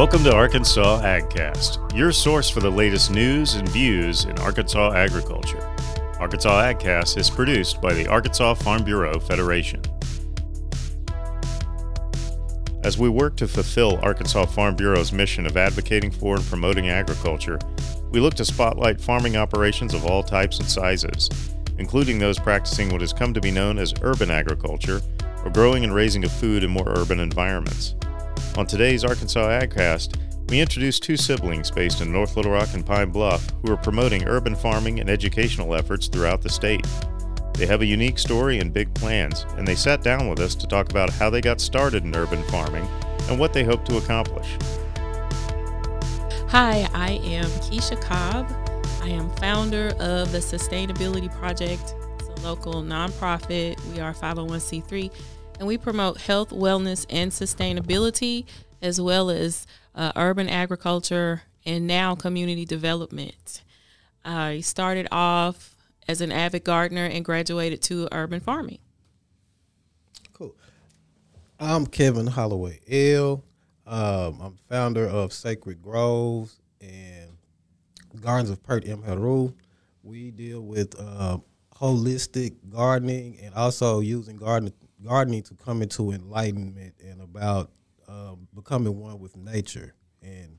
Welcome to Arkansas AgCast, your source for the latest news and views in Arkansas agriculture. Arkansas AgCast is produced by the Arkansas Farm Bureau Federation. As we work to fulfill Arkansas Farm Bureau's mission of advocating for and promoting agriculture, we look to spotlight farming operations of all types and sizes, including those practicing what has come to be known as urban agriculture, or growing and raising of food in more urban environments. On today's Arkansas AgCast, we introduce two siblings based in North Little Rock and Pine Bluff who are promoting urban farming and educational efforts throughout the state. They have a unique story and big plans, and they sat down with us to talk about how they got started in urban farming and what they hope to accomplish. Hi, I am Keisha Cobb. I am founder of the Sustainability Project. It's a local nonprofit. We are 501c3 and we promote health, wellness, and sustainability, as well as uh, urban agriculture and now community development. I started off as an avid gardener and graduated to urban farming. Cool. I'm Kevin Holloway L. Um, I'm founder of Sacred Groves and Gardens of Pert M. Heru. We deal with uh, holistic gardening and also using garden gardening to come into enlightenment and about uh, becoming one with nature and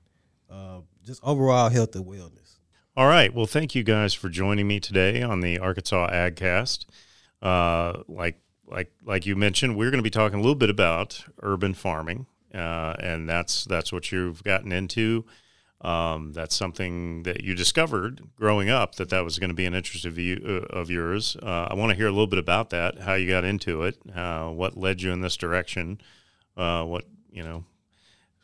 uh, just overall health and wellness. All right. Well, thank you guys for joining me today on the Arkansas AgCast. Uh, like like like you mentioned, we're going to be talking a little bit about urban farming, uh, and that's that's what you've gotten into. Um, that's something that you discovered growing up that that was going to be an interest of you uh, of yours. Uh, I want to hear a little bit about that, how you got into it, uh, what led you in this direction, uh, what you know,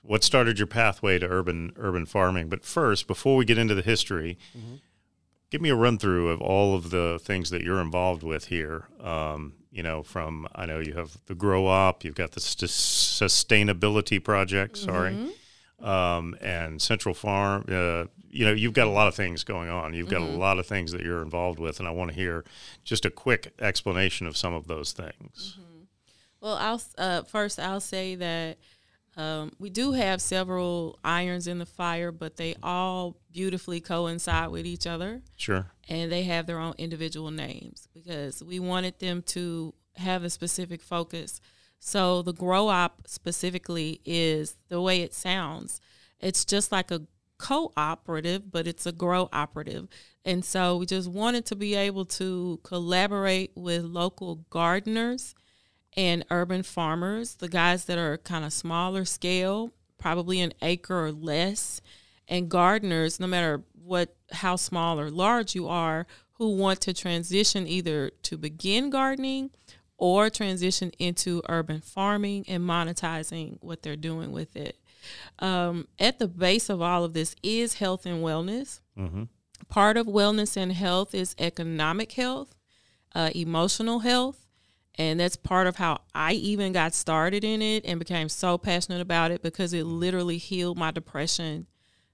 what started your pathway to urban urban farming. But first, before we get into the history, mm-hmm. give me a run through of all of the things that you're involved with here. Um, you know, from I know you have the Grow Op, you've got the st- sustainability project. Sorry. Mm-hmm um, and Central Farm. Uh, you know, you've got a lot of things going on. You've got mm-hmm. a lot of things that you're involved with, and I want to hear just a quick explanation of some of those things. Mm-hmm. Well, I'll uh, first I'll say that um, we do have several irons in the fire, but they all beautifully coincide with each other. Sure. And they have their own individual names because we wanted them to have a specific focus so the grow op specifically is the way it sounds. It's just like a cooperative, but it's a grow operative. And so we just wanted to be able to collaborate with local gardeners and urban farmers, the guys that are kind of smaller scale, probably an acre or less, and gardeners, no matter what how small or large you are, who want to transition either to begin gardening or transition into urban farming and monetizing what they're doing with it. Um, at the base of all of this is health and wellness. Mm-hmm. Part of wellness and health is economic health, uh, emotional health. And that's part of how I even got started in it and became so passionate about it because it literally healed my depression,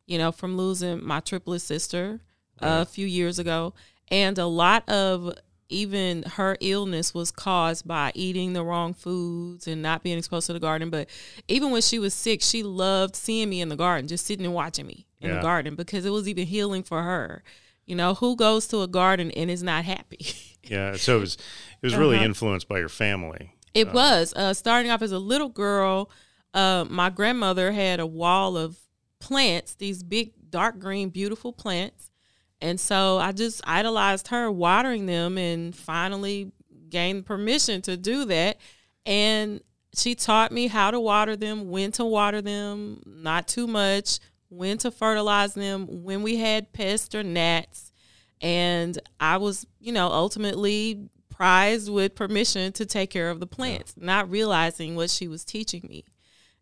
you know, from losing my triplet sister uh, a few years ago. And a lot of even her illness was caused by eating the wrong foods and not being exposed to the garden. But even when she was sick, she loved seeing me in the garden, just sitting and watching me in yeah. the garden because it was even healing for her. You know, who goes to a garden and is not happy? yeah, so it was it was really uh-huh. influenced by your family. It uh, was. Uh, starting off as a little girl, uh, my grandmother had a wall of plants, these big dark green beautiful plants and so I just idolized her watering them and finally gained permission to do that. And she taught me how to water them, when to water them, not too much, when to fertilize them, when we had pests or gnats. And I was, you know, ultimately prized with permission to take care of the plants, yeah. not realizing what she was teaching me.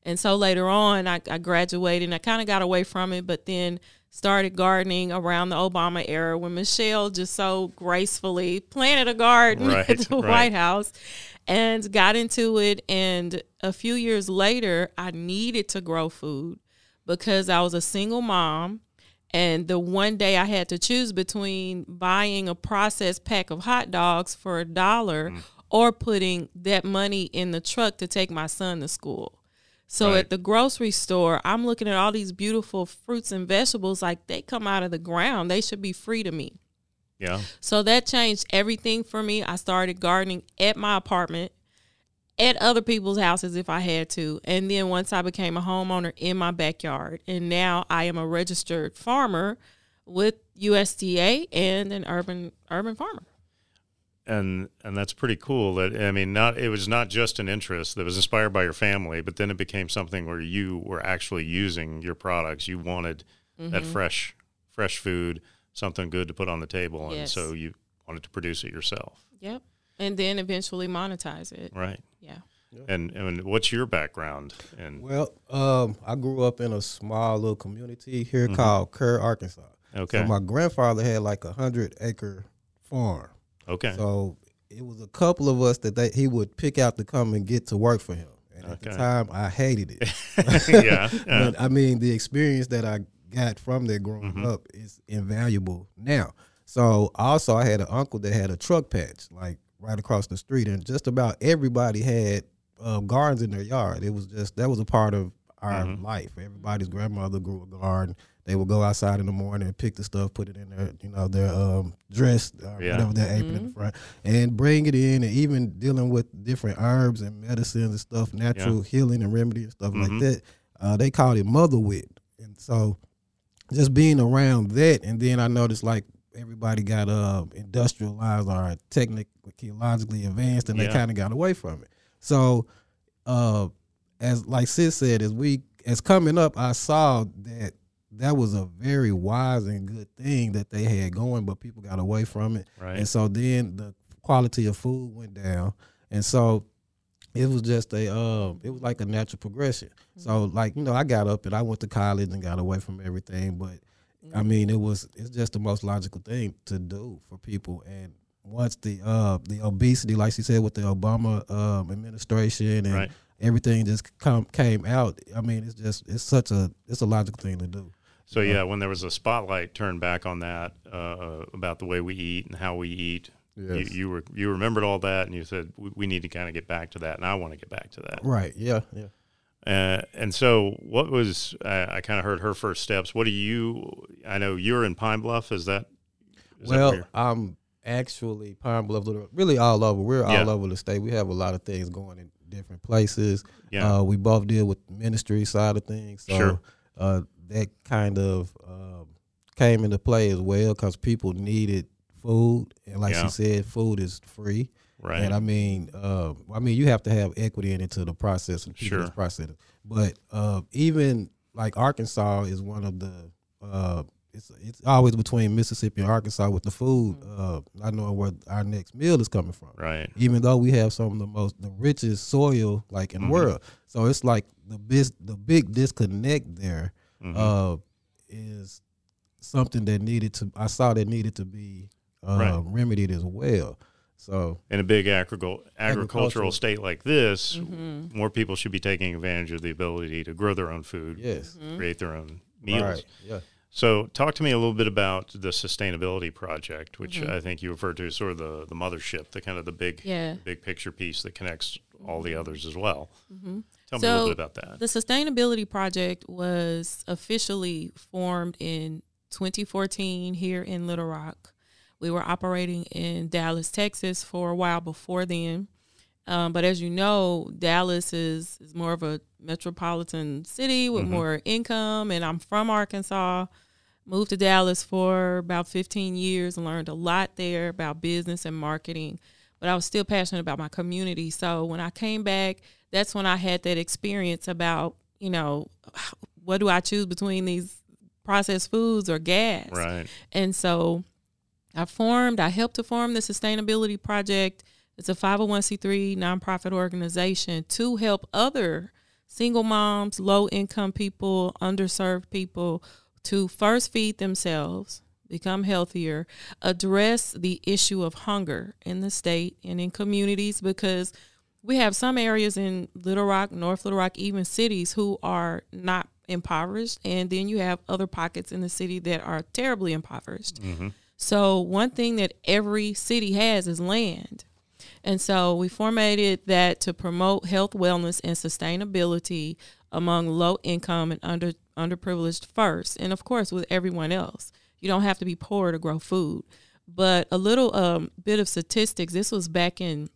And so later on, I, I graduated and I kind of got away from it, but then started gardening around the Obama era when Michelle just so gracefully planted a garden right, at the right. White House and got into it. And a few years later, I needed to grow food because I was a single mom. And the one day I had to choose between buying a processed pack of hot dogs for a dollar mm. or putting that money in the truck to take my son to school. So Right. at the grocery store, I'm looking at all these beautiful fruits and vegetables like they come out of the ground. They should be free to me. Yeah. So that changed everything for me. I started gardening at my apartment, at other people's houses if I had to. And then once I became a homeowner in my backyard. And now I am a registered farmer with USDA and an urban urban farmer. And and that's pretty cool that i mean not it was not just an interest that was inspired by your family but then it became something where you were actually using your products you wanted that Mm-hmm. fresh fresh food something good to put on the table and Yes. so you wanted to produce it yourself Yep. And then eventually monetize it. right Yeah. and and what's your background and Well, um, I grew up in a small little community here called Kerr, Arkansas. okay So my grandfather had like a hundred acre farm. Okay So it was a couple of us that they, he would pick out to come and get to work for him. And at the time, I hated it. yeah, yeah. But I mean, the experience that I got from there growing Mm-hmm. up is invaluable now. So also, I had an uncle that had a truck patch like right across the street, and just about everybody had uh, gardens in their yard. It was just that was a part of our Mm-hmm. life. Everybody's grandmother grew a garden. They would go outside in the morning and pick the stuff, put it in their, you know, their um, dress, uh, Yeah. whatever their apron in the front, and bring it in. And even dealing with different herbs and medicines and stuff, natural healing and remedy and stuff Mhm. like that. Uh, they called it mother wit, and so just being around that, and then I noticed like everybody got uh industrialized or technologically advanced, and Yeah. they kind of got away from it. So, uh, as like Sis said, as we as coming up, I saw that that was a very wise and good thing that they had going, but people got away from it, right. And so then the quality of food went down, and so it was just a um it was like a natural progression. So like you know i got up and i went to college and got away from everything but i mean it was it's just the most logical thing to do for people. And once the uh the obesity like she said with the obama um administration and Right. everything just come came out i mean it's just it's such a it's a logical thing to do So yeah, when there was a spotlight turned back on that uh, about the way we eat and how we eat, you, Yes. you were you remembered all that, and you said we, we need to kind of get back to that, and I want to get back to that. right yeah yeah Uh, and so, what was I, I kind of heard her first steps? What do you? I know you're in Pine Bluff. Is that? Is that well, you're- I'm actually Pine Bluff, really all over. We're Yeah. all over the state. We have a lot of things going in different places. Yeah. Uh, we both deal with the ministry side of things, so Sure. uh, that kind of um, came into play as well because people needed food, and like Yeah. she said, food is free. right. And I mean, uh, I mean, you have to have equity in into the process and people Sure. that's processing. But uh, even like Arkansas is one of the uh, it's it's always between Mississippi and Arkansas with the food, uh, not knowing where our next meal is coming from. right. Even though we have some of the most the richest soil like in Mhm. the world, so it's like the bis- the big disconnect there Mhm. uh, is something that needed to I saw that needed to be uh, Right. remedied as well. So in a big agricul- agricultural Agricultural. state like this, Mm-hmm. more people should be taking advantage of the ability to grow their own food, yes, create their own meals. Right. Yeah. So, talk to me a little bit about the sustainability project, which Mm-hmm. I think you referred to as sort of the, the mothership, the kind of the big, Yeah. big picture piece that connects all the others as well. Tell me a little bit about that. The Sustainability Project was officially formed in 2014 here in Little Rock. We were operating in Dallas, Texas for a while before then. Um, but as you know, Dallas is, is more of a metropolitan city with more income, and I'm from Arkansas. Moved to Dallas for about 15 years and learned a lot there about business and marketing. But I was still passionate about my community. So when I came back, that's when I had that experience about, you know, what do I choose between these processed foods or gas? Right. And so I formed, I helped to form the Sustainability Project. It's a 501c3 nonprofit organization to help other single moms, low income people, underserved people to first feed themselves, become healthier, address the issue of hunger in the state and in communities because we have some areas in Little Rock, North Little Rock, even cities who are not impoverished. And then you have other pockets in the city that are terribly impoverished. Mm-hmm. So, one thing that every city has is land. And so we formatted that to promote health, wellness, and sustainability among low income and under underprivileged first, and of course with everyone else. You don't have to be poor to grow food. But a little um, bit of statistics. This was back in,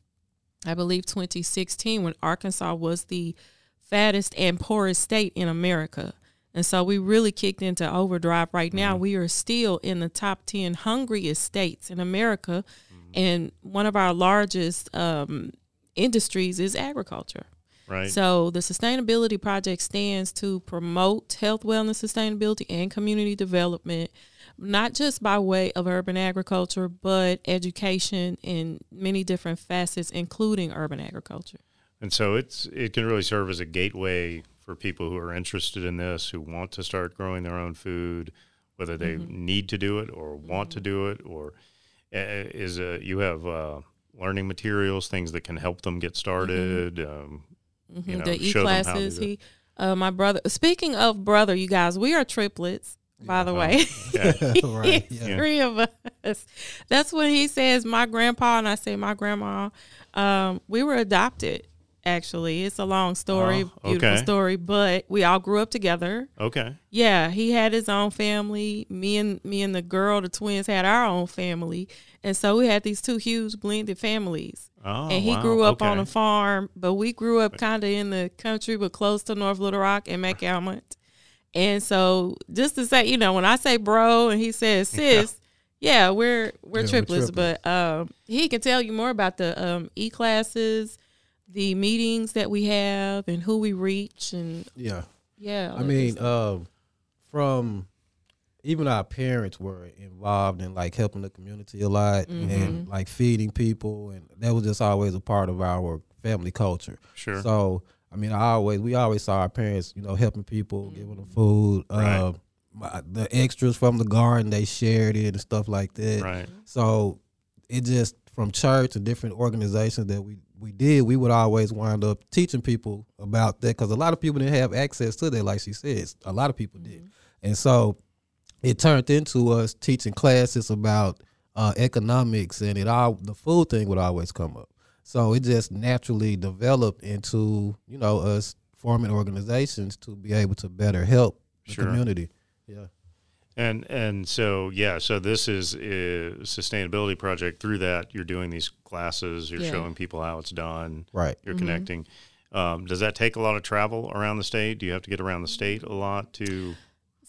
I believe, 2016 when Arkansas was the fattest and poorest state in America. And so we really kicked into overdrive right now. Mm-hmm. We are still in the top 10 hungriest states in America. And one of our largest um, industries is agriculture. Right. So the Sustainability Project stands to promote health, wellness, sustainability, and community development, not just by way of urban agriculture, but education in many different facets, including urban agriculture. And so it's it can really serve as a gateway for people who are interested in this, who want to start growing their own food, whether they Mm-hmm. need to do it or want to do it, or uh, is a, you have uh, learning materials, things that can help them get started. Um, you Mhm. know, the e show them how to classes. He, uh, my brother. Speaking of brother, you guys, we are triplets. By the way, Yeah. right. Yeah. three of us. That's when he says my grandpa and I say my grandma. Um, we were adopted. Actually, it's a long story, Oh, beautiful story, but we all grew up together. Okay. Yeah, he had his own family. Me and me and the girl, the twins, had our own family, and so we had these two huge blended families. Oh, and he wow. grew up on a farm, but we grew up kind of in the country, but close to North Little Rock and McAlmont. And so, just to say, you know, when I say bro and he says sis, yeah, we're we're Yeah, we're triplets. triplets. But um, he can tell you more about the um, e classes, the meetings that we have, and who we reach, and Yeah. yeah. I mean, um, from even our parents were involved in like helping the community a lot Mm-hmm. and like feeding people, and that was just always a part of our family culture. Sure. So I mean, I always we always saw our parents, you know, helping people, giving them food. Right. Uh, my, the extras from the garden, they shared it and stuff like that. right. So it just from church and different organizations that we we did, we would always wind up teaching people about that because a lot of people didn't have access to that. Like she says, a lot of people did, and so it turned into us teaching classes about uh, economics, and it all the food thing would always come up. So it just naturally developed into you know us forming organizations to be able to better help the Sure. community. Yeah. And and so yeah, so this is a sustainability project. Through that, you're doing these classes. You're Yeah. showing people how it's done. Right. You're connecting. Um, does that take a lot of travel around the state? Do you have to get around the state a lot to meet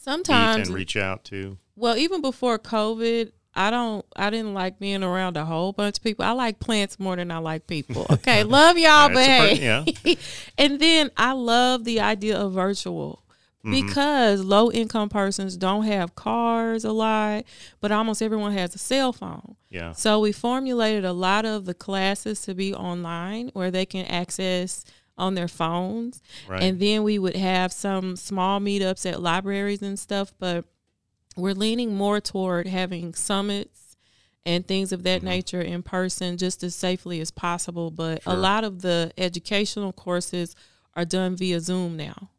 sometimes and reach out to? Well, even before COVID, I don't I didn't like being around a whole bunch of people. I like plants more than I like people. Okay. love y'all, but hey. yeah. and then I love the idea of virtual. Mm-hmm. Because low income persons don't have cars a lot, but almost everyone has a cell phone. Yeah. So we formulated a lot of the classes to be online where they can access on their phones. Right. And then we would have some small meetups at libraries and stuff, but we're leaning more toward having summits and things of Mm-hmm. that nature in person just as safely as possible. But Sure. a lot of the educational courses are done via Zoom now.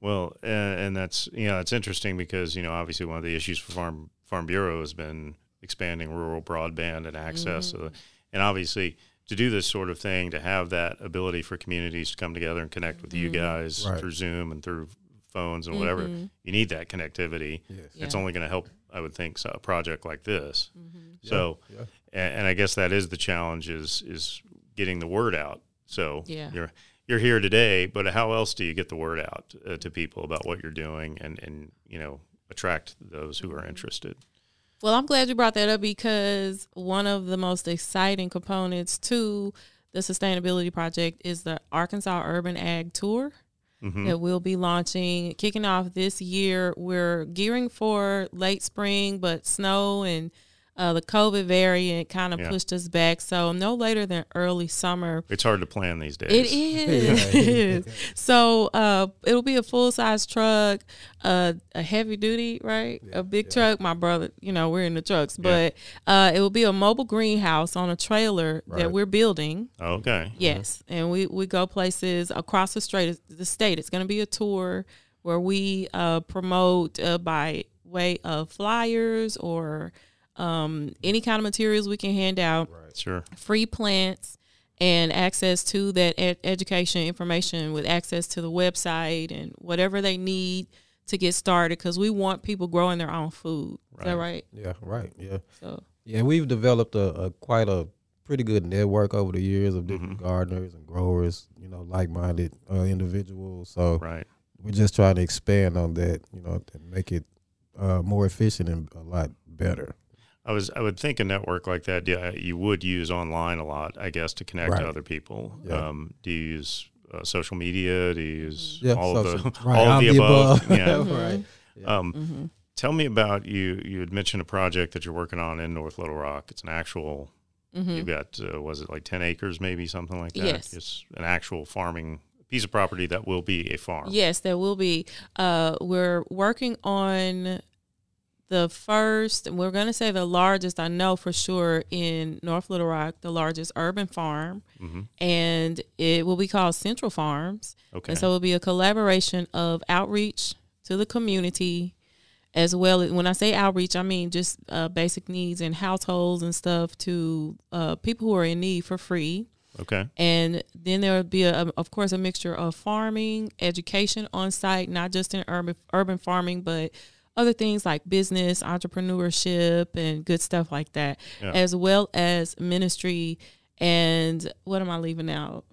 Well, uh, and that's you know it's interesting because you know obviously one of the issues for Farm Farm Bureau has been expanding rural broadband and access, Mm-hmm. and obviously to do this sort of thing to have that ability for communities to come together and connect with Mm-hmm. you guys Right. through Zoom and through phones and whatever. You need that connectivity. It's Mm-hmm. Yeah. only going to help, I would think, so, a project like this. Mm-hmm. So, yeah. And, and I guess that is the challenge is is getting the word out. So Yeah. you're you're here today, but how else do you get the word out uh, to people about what you're doing and and you know attract those who are interested? Well, I'm glad you brought that up because one of the most exciting components to the sustainability project is the Arkansas Urban Ag Tour Mm-hmm. that we'll be launching, kicking off this year. We're gearing for late spring, but snow and uh, the COVID variant kind of Yeah. pushed us back. So no later than early summer. It's hard to plan these days. It is. so uh, it'll be a full size truck, uh, a heavy duty, right? a big truck. My brother, you know, we're in the trucks, but uh, it will be a mobile greenhouse on a trailer that we're building. Okay. Yes, and we we go places across the state. The state. It's going to be a tour where we uh, promote uh, by way of flyers or um, any kind of materials we can hand out Sure. free plants and access to that ed- education information with access to the website and whatever they need to get started because we want people growing their own food. Is that right? Yeah, right. Yeah. So Yeah, we've developed a, a quite a pretty good network over the years of different Mhm. gardeners and growers, you know, like-minded uh, individuals. So Right. we're just trying to expand on that, you know, and make it uh, more efficient and a lot better. I was I would think a network like that, yeah, you would use online a lot, I guess, to connect Right. to other people. Yeah. Um, do you use uh, social media? Do you use Yeah, all of the right, all of the above? Yeah. Mhm. right. Yeah. Um, mhm. Tell me about you. You had mentioned a project that you're working on in North Little Rock. It's an actual. Mhm. You've got uh, was it like ten acres, maybe something like that? Yes. It's an actual farming piece of property that will be a farm. Yes, there will be. Uh, we're working on the first, we're going to say the largest, I know for sure, in North Little Rock, the largest urban farm. hmm And it will be called Central Farms. Okay. And so it will be a collaboration of outreach to the community, as well as when I say outreach, I mean just uh, basic needs and households and stuff to uh, people who are in need for free. okay. And then there would be, a, of course, a mixture of farming, education on site, not just in urban urban farming, but other things like business, entrepreneurship, and good stuff like that, Yeah. as well as ministry. And what am I leaving out?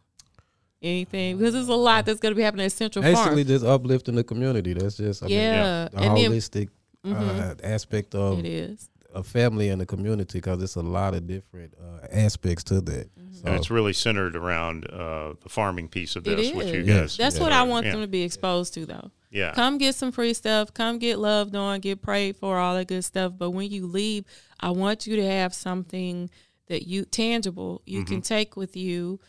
Anything because there's a lot that's going to be happening at Central Basically, Farm. just uplifting the community. That's just I mean, Yeah, the and then holistic uh, aspect of it is. A family and a community because it's a lot of different uh, aspects to that. So, And it's really centered around uh, the farming piece of It this, which you is. guys. That's Yeah. what I want Yeah. them to be exposed to, though. Yeah. Come get some free stuff. Come get loved on, get prayed for, all that good stuff. But when you leave, I want you to have something that you tangible you Mm-hmm. can take with you,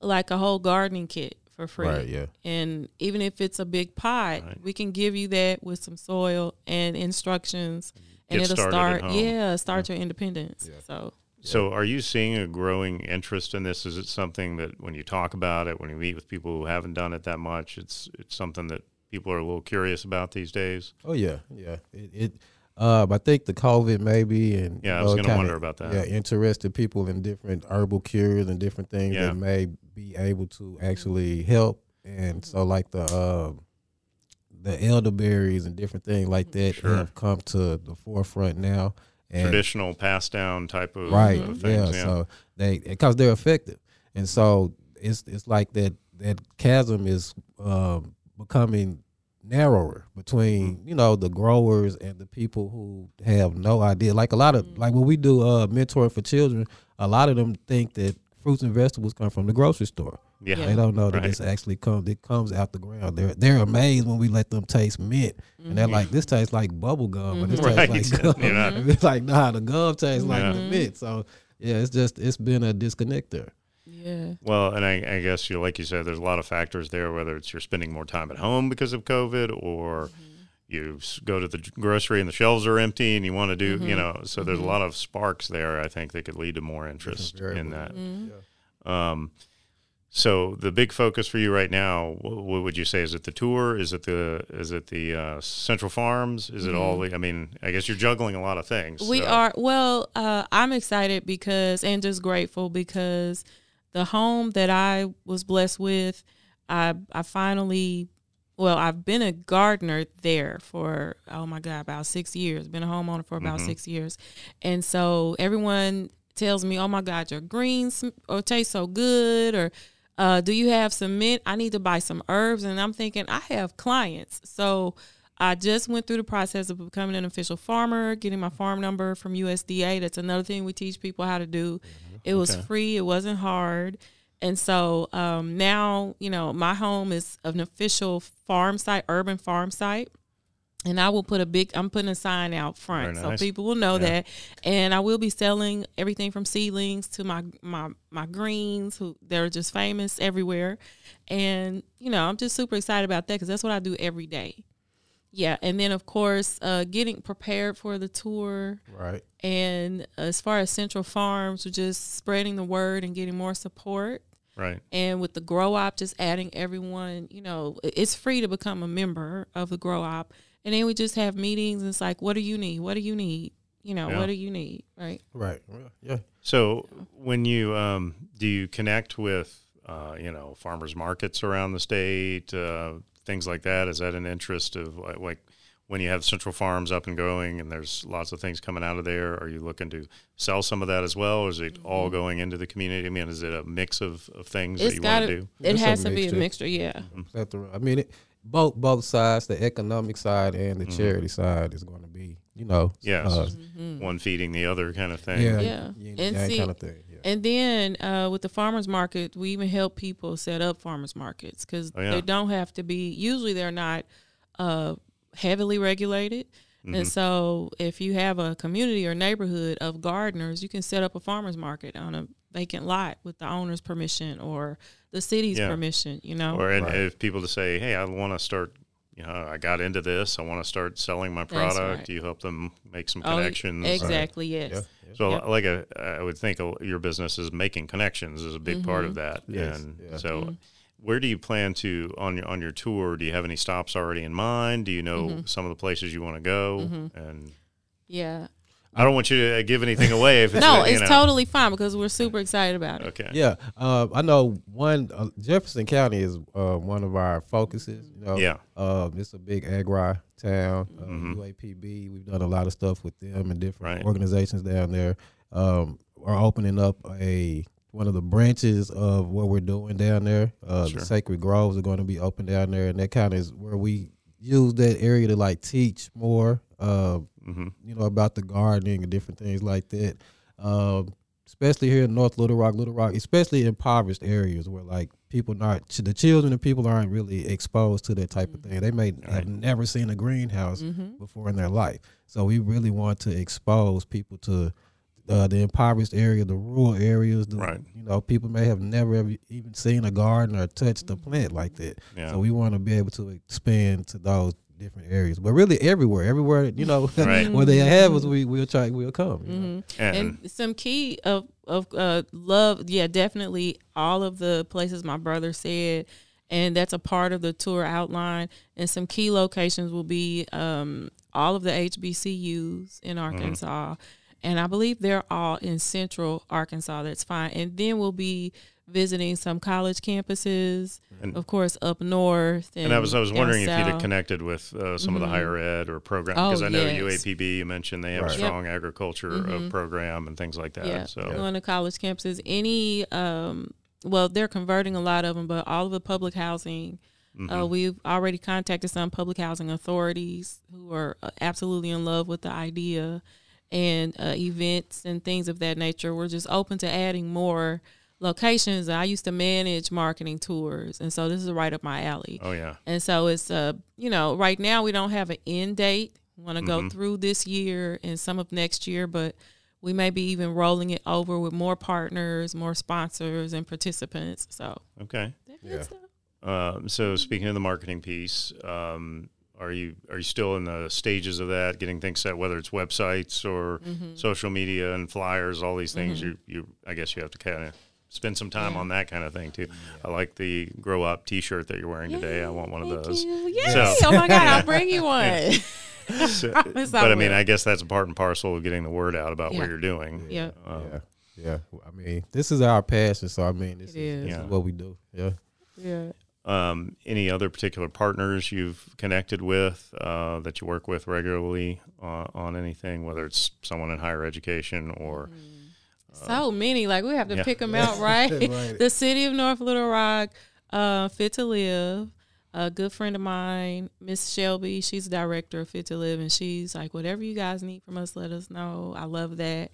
like a whole gardening kit for free. right, yeah, And even if it's a big pot, Right. we can give you that with some soil and instructions, and Get it'll started at start. home. Yeah, start your independence. Yeah. So So, are you seeing a growing interest in this? Is it something that when you talk about it, when you meet with people who haven't done it that much, it's it's something that people are a little curious about these days? oh yeah, yeah. It, it um, I think the COVID maybe and Yeah, I was know, gonna wonder about that. Yeah, interested people in different herbal cures and different things Yeah. that may be able to actually help. And so, like the um, the elderberries and different things like that Sure. have come to the forefront now. And Traditional pass down type of, right of yeah, things. Yeah. so they because they're effective and so it's it's like that that chasm is um, becoming narrower between Mm-hmm. you know the growers and the people who have no idea like a lot of like when we do uh mentoring for children a lot of them think that fruits and vegetables come from the grocery store yeah. they don't know that Right. this actually comes it comes out the ground they're they're amazed when we let them taste mint and they're like this tastes like bubble gum but this Mm-hmm. Right. tastes like gum You're it's like nah the gum tastes like Yeah. the mint so yeah it's just it's been a disconnect there yeah, Well, and I, I guess you, like you said, there's a lot of factors there. Whether it's you're spending more time at home because of COVID, or Mm-hmm. you go to the grocery and the shelves are empty, and you want to do, Mm-hmm. you know. So there's a lot of sparks there. I think that could lead to more interest in that. Mm-hmm. Um, so the big focus for you right now, what, would you say? Is it the tour? Is it the is it the uh, Central Farms? Is it all? The, I mean, I guess you're juggling a lot of things. Mm-hmm. We so- are well. Uh, I'm excited because and just grateful because the home that I was blessed with, I I finally, well, I've been a gardener there for oh my god about six years. Been a homeowner for about six years, and so everyone tells me, oh my god, your greens or taste so good or. Uh, do you have some mint? I need to buy some herbs, and I'm thinking I have clients, so I just went through the process of becoming an official farmer, getting my farm number from USDA. That's another thing we teach people how to do. It was Okay. free, it wasn't hard. And so um, now, you know, my home is an official farm site, urban farm site. And I will put a big, I'm putting a sign out front Very so people will know Yeah. that. And I will be selling everything from seedlings to my my my greens, who they're just famous everywhere. And you know, I'm just super excited about that because that's what I do every day. Yeah, and then of course, uh, getting prepared for the tour, right and as far as Central Farms, we're just spreading the word and getting more support. right. And with the Grow Op, just adding everyone, you know, it's free to become a member of the Grow Op. And then we just have meetings. And it's like, what do you need? What do you need? You know, Yeah. what do you need, right? Right. Yeah. So when you um, do you connect with uh, you know farmers markets around the state, uh, things like that? Is that an interest of like, like when you have Central Farms up and going, and there's lots of things coming out of there? Are you looking to sell some of that as well, or is it all going into the community? I mean, is it a mix of, of things that Mm-hmm. You got want to. to do? It It's has to be a mixture. mixture. Yeah. plethora. I mean, it, both both sides, the economic side and the Mhm. charity side, is going to be, you know, Yes. uh, Mhm. One feeding the other kind of thing. yeah, Yeah. yin And yang see- kind of thing. Yeah. And then uh, with the farmers market, we even help people set up farmers markets because Oh, yeah. they don't have to be. Usually, they're not uh, heavily regulated. Mhm. And so, if you have a community or neighborhood of gardeners, you can set up a farmers market on a vacant lot with the owner's permission or the city's Yeah. permission. You know, Or and Right. if people to say, "Hey, I want to start," you know, I got into this. I want to start selling my product. right. You help them make some Oh, connections? exactly. Yes. yeah. yeah. So, Yep. like a, I would think a, your business is making connections is a big part of that. Yes, And yeah. so, Mhm. where do you plan to on your on your tour? Do you have any stops already in mind? Do you know Mhm. some of the places you want to go? Mhm. And Yeah. I don't want you to give anything away. If it's No, a- it's know. totally fine because we're super excited about it. okay. Yeah, uh, I know one uh, Jefferson County is uh, one of our focuses. You know, Yeah. uh, it's a big agri town. Uh, Mhm. UAPB, we've done a lot of stuff with them and different Right. organizations down there. Um, are opening up a one of the branches of what we're doing down there. Uh, Sure. The Sacred Groves are going to be open down there, and that kind of is where we use that area to like teach more. Uh, hmm you know, about the gardening and different things like that. Um, especially here in North Little Rock, Little Rock, especially impoverished areas where like people not the children and people aren't really exposed to that type of thing. They may Right. have never seen a greenhouse Mm-hmm. before in their life. So we really want to expose people to uh, the impoverished area, the rural areas. The, Right. You know, people may have never ever even seen a garden or touched a plant like that. Yeah. So we want to be able to expand to those different areas, but really everywhere, everywhere you know, Right. where they have us, we we'll try, we'll come. you know. Mm-hmm. and, and some key of of uh, love yeah definitely all of the places my brother said and that's a part of the tour outline and some key locations will be um, all of the hbcus in arkansas and i believe they're all in central arkansas that's fine and then we'll be visiting some college campuses And- of course up north and, And I was I was down wondering if you'd have connected with uh, some of the Mhm. higher ed or program Oh, because I know yes. UAPB you mentioned they have Right. a Yep. strong agriculture uh, Mhm. program and things like that. Yeah, So going to college campuses. Any, um, well, they're converting a lot of them, but all of the public housing. Uh, mhm. we've already contacted some public housing authorities who are uh, absolutely in love with the idea and uh, events and things of that nature. We're just open to adding more locations. I used to manage marketing tours, and so this is right up my alley. oh yeah, And so it's uh you know right now we don't have an end date. We want to go Mhm. through this year and some of next year, but we may be even rolling it over with more partners, more sponsors, and participants. So okay. Yeah. stuff. Um, so speaking of the marketing piece, um, are you are you still in the stages of that, getting things set, whether it's websites or Mm-hmm. social media and flyers, all these things? You you I guess you have to kind of spend some time Yeah. on that kind of thing too. I like the Grow Op T-shirt that you're wearing today. I want one of those. you. Yay! So- oh my God, I'll bring you one. So- Promise I but I mean. I guess that's a part and parcel of getting the word out about what you're doing. Yeah. Um, yeah, yeah. I mean, this is our passion, so I mean, this, It is, is. this Yeah. is what we do. Yeah. yeah. Um, any other particular partners you've connected with uh, that you work with regularly uh, on anything, whether it's someone in higher education or So many, like we have to yeah. pick them out, right? Right. the city of North Little Rock, uh, Fit to Live. A good friend of mine, Miss Shelby, she's the director of Fit to Live, and she's like, whatever you guys need from us, let us know. I love that.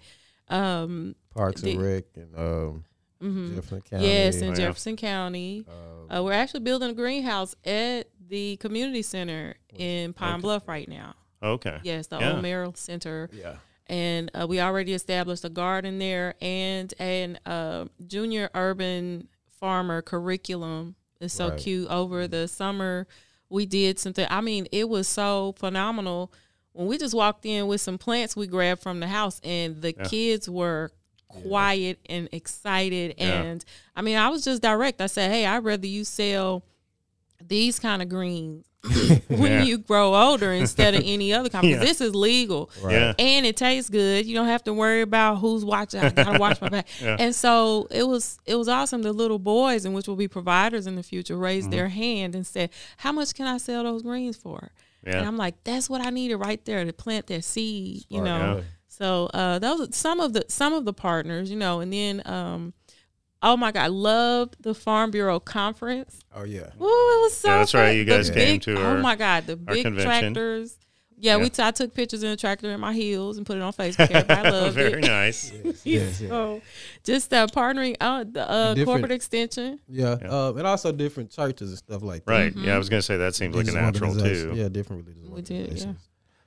Um, Parks and The- Rec and um, mhm. Jefferson County. Yes, Oh, in yeah. Jefferson County. uh, Uh, we're actually building a greenhouse at the community center in Pine Okay. Bluff right now. okay, Yes, the Yeah. Old Merrill Center. yeah. And uh, we already established a garden there and an uh, junior urban farmer curriculum. It's so Right. cute. Over the summer, we did something. I mean, it was so phenomenal when we just walked in with some plants we grabbed from the house, and the Yeah. kids were quiet and excited. Yeah. And I mean, I was just direct. I said, "Hey, I'd rather you sell these kind of greens when Yeah. you grow older instead of any other kind. Because Yeah. this is legal. Yeah. And it tastes good. You don't have to worry about who's watching. I gotta watch my back. Yeah. And so it was it was awesome. The little boys, and which will be providers in the future, raised Mm-hmm. their hand and said, "How much can I sell those greens for?" Yeah. And I'm like, "That's what I needed right there to plant that seed." You know. yeah. So uh, those are some of the some of the partners, you know, and then um, oh my God, I loved the Farm Bureau conference. Oh yeah. Ooh, it was so. Yeah, that's right. fun. You The guys came big- to Oh my God, the big convention. tractors. Yeah, we Yeah. t- I took pictures in the tractor in my heels and put it on Facebook. Everybody loved Very it. Very nice. Yes, yes, yes. So just uh, partnering, uh, the uh, cooperative extension. Yeah, Yeah. Uh, and also different churches and stuff like that. Right. Mm-hmm. Yeah, I was going to say that seems like a natural too. Yeah, different religious We did, yeah.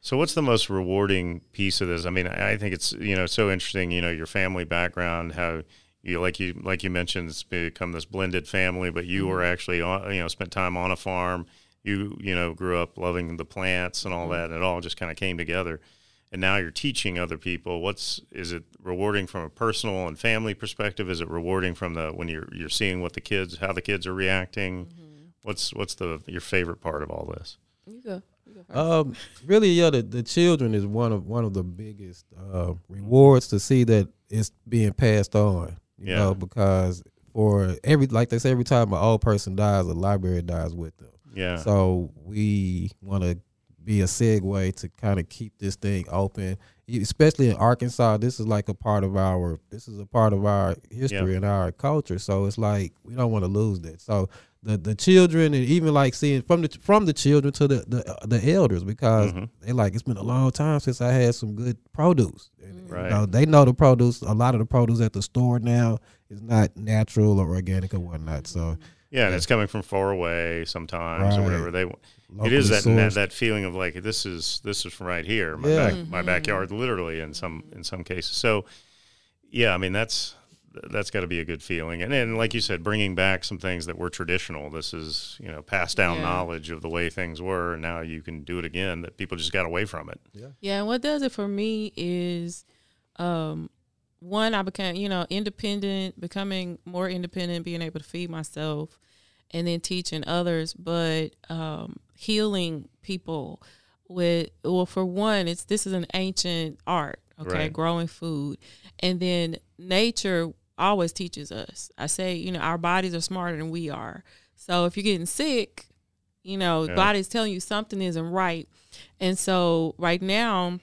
So, what's the most rewarding piece of this? I mean, I I think it's you know so interesting. You know, your family background, how you like you like you mentioned, it's become this blended family, but you were actually on, you know spent time on a farm. You you know grew up loving the plants and all that, and it all just kind of came together. And now you're teaching other people. What's is it rewarding from a personal and family perspective? Is it rewarding from the when you're you're seeing what the kids how the kids are reacting? What's what's the your favorite part of all this? You go. You go first. Um, really, yeah, the, the children is one of one of the biggest uh, rewards to see that it's being passed on. You Yeah. know, because for every like they say, every time an old person dies, a library dies with them. Yeah. So we want to be a segue to kind of keep this thing open, especially in Arkansas. This is like a part of our this is a part of our history and our culture. So it's like we don't want to lose that. So the the children and even like seeing from the from the children to the the, the elders because Mhm. they like it's been a long time since I had some good produce. And, you Right. know, they know the produce. A lot of the produce at the store now is not natural or organic or whatnot. So Yeah, and it's coming from far away sometimes or whatever. They it locally is that, that that feeling of like this is this is from right here, my Yeah. back, my backyard, literally in some in some cases. So, yeah, I mean that's that's got to be a good feeling. And then, like you said, bringing back some things that were traditional. This is you know passed down Yeah. knowledge of the way things were, and now you can do it again. That people just got away from it. Yeah, and what does it for me is um one, I became, you know, independent, becoming more independent, being able to feed myself and then teaching others, but um healing people with well for one, it's this is an ancient art, okay, Right. growing food. And then nature always teaches us. I say, you know, our bodies are smarter than we are. So if you're getting sick, you know, Yeah. body's telling you something isn't right. And so right now,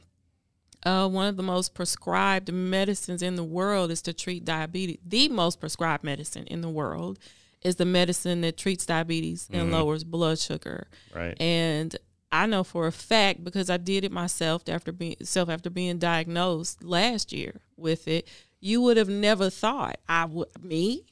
uh, one of the most prescribed medicines in the world is to treat diabetes. The most prescribed medicine in the world is the medicine that treats diabetes and lowers blood sugar. Right. And I know for a fact because I did it myself after being self after being diagnosed last year with it. You would have never thought I would me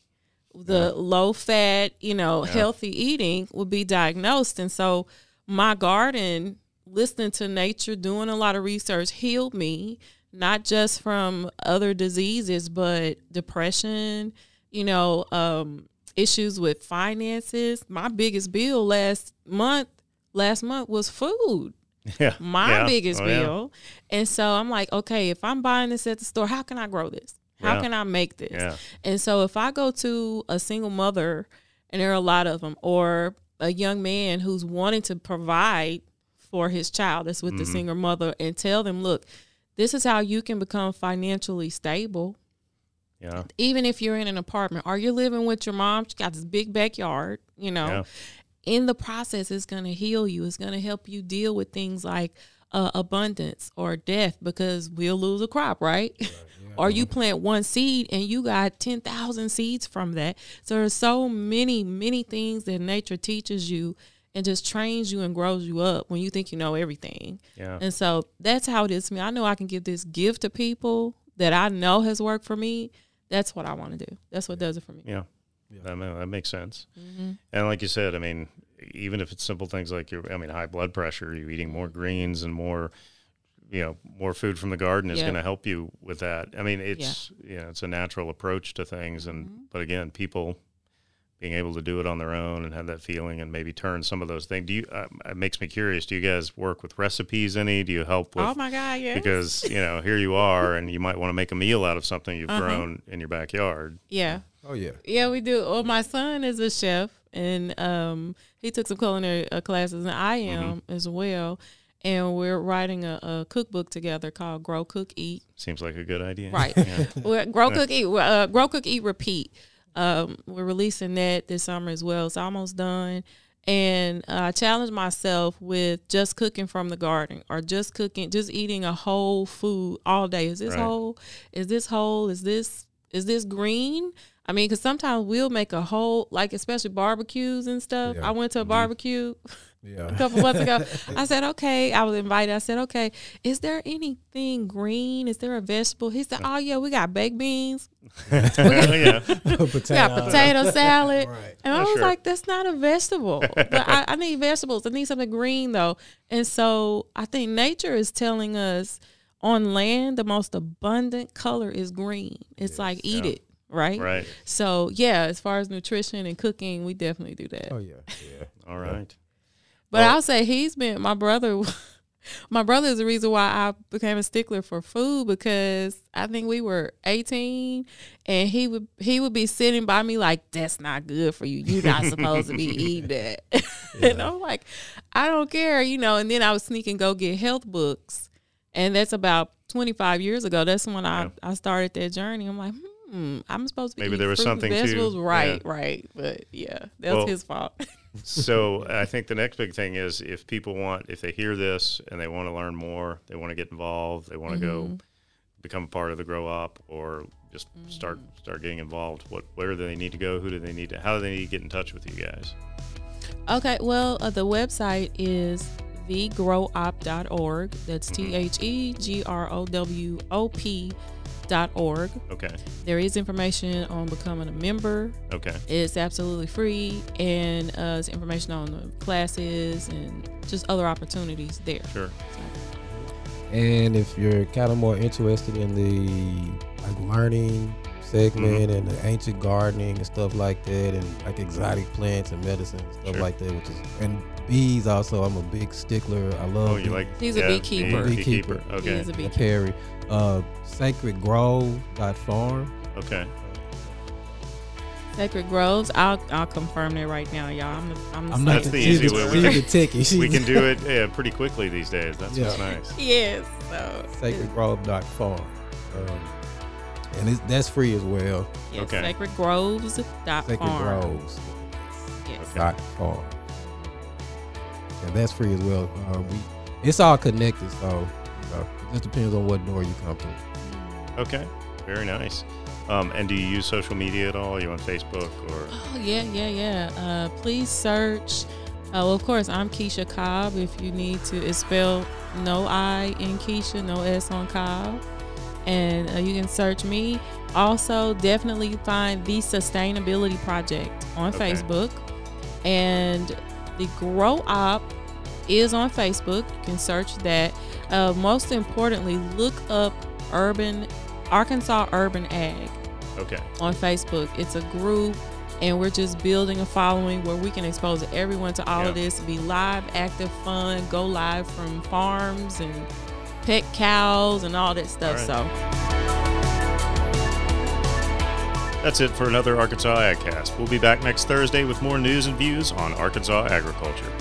the low fat, you know, healthy eating would be diagnosed. And so my garden, listening to nature, doing a lot of research, healed me, not just from other diseases, but depression, you know, um, issues with finances. My biggest bill last month, last month was food Yeah. my Yeah. biggest Oh, yeah. bill. And so I'm like, okay, if I'm buying this at the store, how can I grow this? How Yeah. can I make this? Yeah. And so if I go to a single mother, and there are a lot of them, or a young man who's wanting to provide for his child that's with the Mm-hmm. single mother and tell them, look, this is how you can become financially stable. Yeah. Even if you're in an apartment or you're living with your mom, she got this big backyard, you know Yeah. In the process it's going to heal you. It's going to help you deal with things like uh, abundance or death because we'll lose a crop right, or you plant one seed and you got 10,000 seeds from that. So there's so many many things that nature teaches you and just trains you and grows you up when you think you know everything. Yeah. and so that's how it is to me. I know i can give this gift to people that i know has worked for me. That's what i want to do. That's what does it for me. Yeah. That, ma- that makes sense. Mm-hmm. And like you said, I mean, even if it's simple things like your, I mean, high blood pressure, you eating more greens and more, you know, more food from the garden is Yeah. going to help you with that. I mean, it's, you know, it's a natural approach to things. And, Mm-hmm. but again, people being able to do it on their own and have that feeling and maybe turn some of those things. Do you, uh, it makes me curious. Do you guys work with recipes any? Do you help with, oh my god yeah because, you know, here you are and you might want to make a meal out of something you've Uh-huh. grown in your backyard. yeah Oh yeah. Yeah, we do. Well, my son is a chef, and um, he took some culinary uh, classes, and I am as well. And we're writing a, a cookbook together called Grow Cook Eat. Seems like a good idea. Right. Yeah. Grow Cook Eat. Uh, Grow Cook Eat Repeat. Um, we're releasing that this summer as well. It's almost done. And uh, I challenged myself with just cooking from the garden or just cooking, just eating a whole food all day. Is this Right. whole? Is this whole? Is this is this green? I mean, because sometimes we'll make a whole, like especially barbecues and stuff. Yeah. I went to a mm-hmm. barbecue a couple months ago. I said, okay. I was invited. I said, okay, is there anything green? Is there a vegetable? He said, oh, yeah, we got baked beans. yeah. We got potato salad. Right. And I Yeah, was sure. like, that's not a vegetable. but I, I need vegetables. I need something green, though. And so I think nature is telling us on land, the most abundant color is green. It's like, eat Yeah. it. Right? Right. So, yeah, as far as nutrition and cooking, we definitely do that. Oh yeah. Yeah. All right. But Well- I'll say he's been my brother. my brother is the reason why I became a stickler for food because I think we were eighteen, and he would he would be sitting by me like, "That's not good for you. You're not supposed to be eating that." and I'm like, "I don't care," you know. And then I would sneak and go get health books, and that's about 25 years ago. That's when I I started that journey. I'm like, hmm, I'm supposed to be Maybe there was something to- vegetables, right? yeah. Right, but yeah, that was Well, his fault. so I think the next big thing is if people want, if they hear this and they want to learn more, they want to get involved, they want to Mm-hmm. go become a part of the Grow Op or just start Mm-hmm. start getting involved. What where do they need to go? Who do they need to? How do they need to get in touch with you guys? Okay, well, uh, the website is thegrowop.org. That's T H E G R O W O P org. Okay. There is information on becoming a member. Okay. It's absolutely free, and uh, it's information on the classes and just other opportunities there. Sure. And if you're kind of more interested in the like learning segment and the ancient gardening and stuff like that, and like exotic plants and medicine and stuff Sure. like that, which is and bees also. I'm a big stickler. I love. Oh, you bee- like? He's a yeah, beekeeper. bee- Beekeeper. Okay. is a beekeeper. Perry, uh, sacredgrove.farm. Okay. Sacred Groves. I'll I'll confirm that right now, y'all. I'm the, I'm the I'm not That's the, the she's easy the, way. she's We the techie. She's We can do it yeah, pretty quickly these days. That's what's nice. yes. So sacredgrove.farm. Um, and it's, that's free as well. yes, Okay. sacredgroves.farm. Sacred Groves. Yes. Dot farm. And that's free as well. Uh, we, it's all connected, so you know, it just depends on what door you come through. Okay. Very nice. Um, and do you use social media at all? Are you on Facebook or? Oh yeah, yeah, yeah. Uh, please search. Uh, well, of course, I'm Keisha Cobb. If you need to, it's spelled no I in Keisha, no S on Cobb, and uh, you can search me. Also, definitely find the Sustainability Project on Okay. Facebook, and the Grow Op is on Facebook. You can search that. Uh, most importantly, look up Urban Arkansas Urban Ag Okay. on Facebook. It's a group, and we're just building a following where we can expose everyone to all of this, be live, active, fun, go live from farms and pet cows and all that stuff. All So, That's it for another Arkansas AgCast. We'll be back next Thursday with more news and views on Arkansas agriculture.